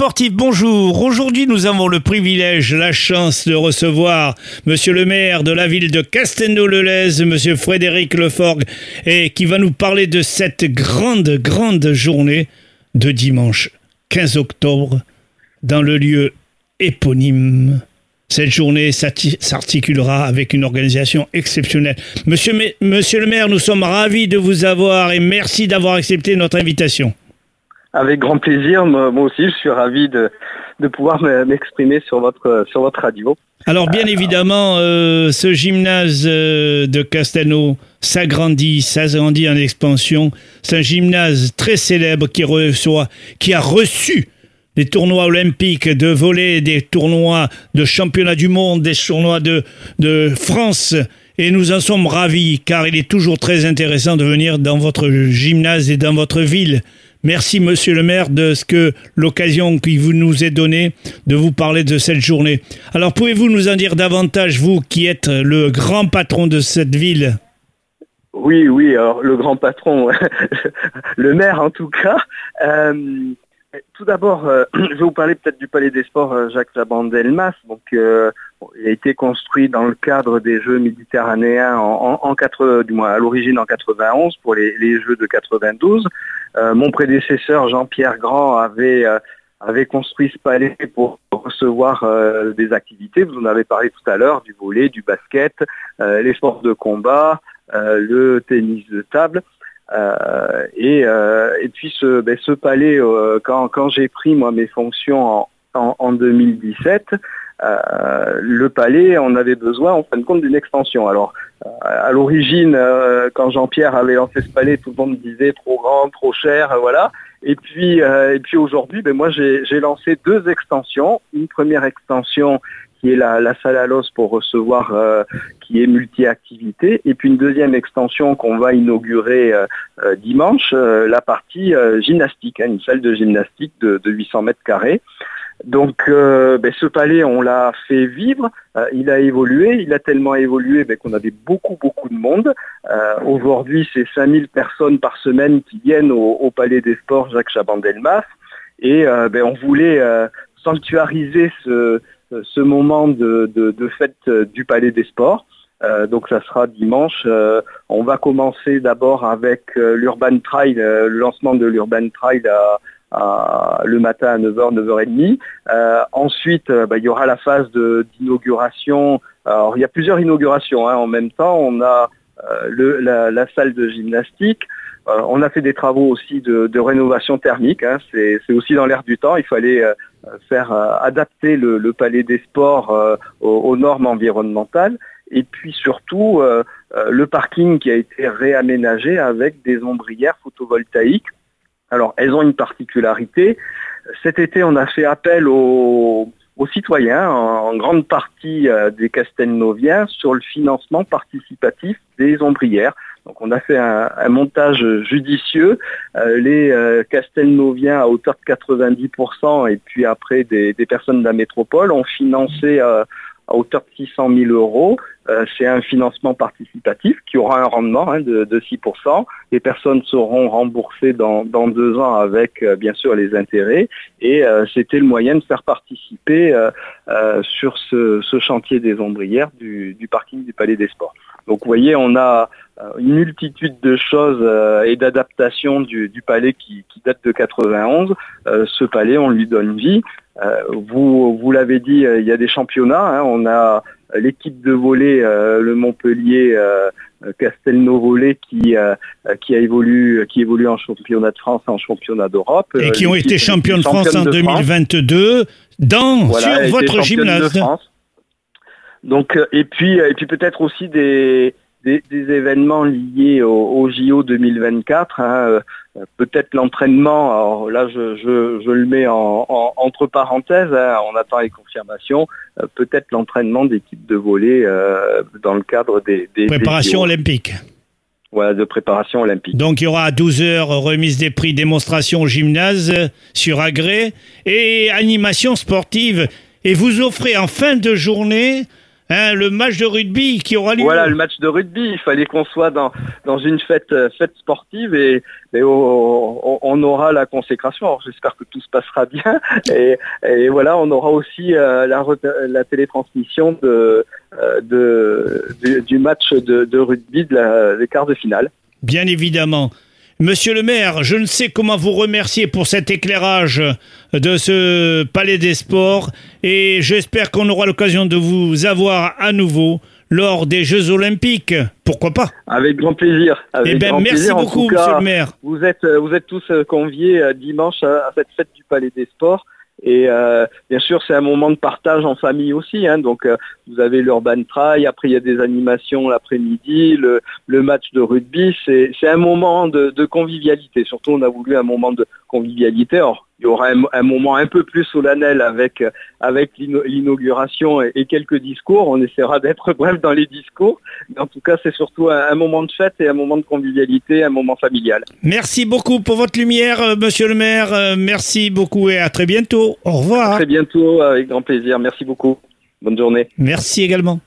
sportifs, bonjour. Aujourd'hui, nous avons le privilège, la chance de recevoir Monsieur le maire de la ville de Castelnau-le-Lez, Monsieur Frédéric Leforgue, et qui va nous parler de cette grande, grande journée de dimanche 15 octobre dans le lieu éponyme. Cette journée s'articulera avec une organisation exceptionnelle. Monsieur, Monsieur le maire, nous sommes ravis de vous avoir et merci d'avoir accepté notre invitation. Avec grand plaisir, moi, aussi je suis ravi de, de pouvoir m'exprimer sur votre, sur votre radio. Alors bien euh, évidemment, euh, ce gymnase euh, de Castelnau s'agrandit, s'agrandit en expansion. C'est un gymnase très célèbre qui, reçoit, qui a reçu des tournois olympiques de volley, des tournois de championnat du monde, des tournois de, de France. Et nous en sommes ravis car il est toujours très intéressant de venir dans votre gymnase et dans votre ville. Merci, monsieur le maire, de ce que l'occasion qui vous nous est donnée de vous parler de cette journée. Alors, pouvez-vous nous en dire davantage, vous qui êtes le grand patron de cette ville? Oui, oui, alors le grand patron, le maire en tout cas. Euh, tout d'abord, euh, je vais vous parler peut-être du Palais des Sports euh, Jacques Chaban-Delmas. Donc, il a été construit dans le cadre des Jeux méditerranéens en, du moins à l'origine en 91 pour les, Jeux de 92. Euh, mon prédécesseur Jean-Pierre Grand avait euh, avait construit ce palais pour recevoir euh, des activités. Vous en avez parlé tout à l'heure, du volet, du basket, les sports de combat, le tennis de table. Et, et puis ce, ben, ce palais, quand, quand j'ai pris moi mes fonctions en, en, en 2017, le palais, on avait besoin en fin de compte d'une extension. Alors euh, à l'origine, euh, quand Jean-Pierre avait lancé ce palais, tout le monde disait trop grand, trop cher, euh, voilà. Et puis, et puis aujourd'hui, ben moi j'ai lancé deux extensions. Une première extension qui est la, salle à l'os pour recevoir, qui est multi-activité, et puis une deuxième extension qu'on va inaugurer dimanche, la partie gymnastique, hein, une salle de gymnastique de, de 800 mètres carrés. Donc euh, ben, ce palais, on l'a fait vivre, euh, il a évolué, il a tellement évolué ben, qu'on avait beaucoup, beaucoup de monde. Euh, aujourd'hui, c'est 5000 personnes par semaine qui viennent au, Palais des Sports Jacques Chaban-Delmas. Et ben, on voulait sanctuariser ce, ce moment de, fête du Palais des Sports. donc ça sera dimanche. on va commencer d'abord avec l'Urban Trail, le lancement de l'Urban Trail à le matin à 9h, 9h30. Euh, ensuite, euh, bah, il y aura la phase d'inauguration. Alors, il y a plusieurs inaugurations hein. en même temps. On a euh, la, salle de gymnastique. on a fait des travaux aussi de, rénovation thermique. Hein. C'est aussi dans l'air du temps. Il fallait faire adapter le, palais des sports aux, normes environnementales. Et puis surtout, le parking qui a été réaménagé avec des ombrières photovoltaïques alors, elles ont une particularité. Cet été, on a fait appel aux, citoyens, en, grande partie euh, des Castelnoviens, sur le financement participatif des ombrières. Donc on a fait un, montage judicieux. Euh, les euh, à hauteur de 90% et puis après des, personnes de la métropole ont financé à hauteur de 600 000 euros. Euh, c'est un financement participatif qui aura un rendement hein, de, 6%. Les personnes seront remboursées dans, deux ans avec euh, bien sûr les intérêts. Et euh, c'était le moyen de faire participer sur ce, chantier des ombrières du, parking du Palais des Sports. Donc vous voyez, on a une multitude de choses et d'adaptations du, palais qui, date de 91. ce palais, on lui donne vie. Euh, vous vous l'avez dit, euh, il y a des championnats. Hein. on a l'équipe de volley, euh, le Montpellier Castelnau Volley qui qui a évolué qui évolue en championnat de France, en championnat d'Europe. Et qui ont été champions de France en 2022 dans sur votre gymnase. Donc et puis et puis peut-être aussi des des, événements liés au, JO 2024. Hein, euh, peut-être l'entraînement, alors là je, je, le mets en, entre parenthèses, hein, on attend les confirmations, euh, peut-être l'entraînement d'équipes de volée euh, dans le cadre des... des Préparation olympique. Voilà, de préparation olympique. Donc il y aura à 12 heures remise des prix, démonstration au gymnase sur agré et animation sportive. Et vous offrez en fin de journée Hein, le match de rugby qui aura lieu. Voilà, le match de rugby. Il fallait qu'on soit dans, dans une fête, euh, fête sportive et, on, aura la consécration. Alors j'espère que tout se passera bien. Et, et voilà, on aura aussi euh, la, la télétransmission de, euh, de, du, match de, de rugby de la, des quarts de finale. Bien évidemment. Monsieur le maire, je ne sais comment vous remercier pour cet éclairage de ce Palais des Sports et j'espère qu'on aura l'occasion de vous avoir à nouveau lors des Jeux Olympiques. Pourquoi pas? Avec grand plaisir. eh bien, merci beaucoup, monsieur le maire. Vous êtes, vous êtes tous conviés euh, dimanche à cette fête du Palais des Sports. Et euh, bien sûr, c'est un moment de partage en famille aussi. Hein, donc, euh, vous avez l'urban trail, après il y a des animations l'après-midi, le, le, match de rugby. C'est un moment de, de, convivialité. Surtout, on a voulu un moment de convivialité. Il y aura un, moment un peu plus solennel avec, avec l'inauguration et, quelques discours. On essaiera d'être bref dans les discours. Mais en tout cas, c'est surtout un, moment de fête et un moment de convivialité, un moment familial. Merci beaucoup pour votre lumière, euh, monsieur le maire. Euh, merci beaucoup et à très bientôt. Au revoir. À très bientôt, avec grand plaisir. Merci beaucoup. Bonne journée. Merci également.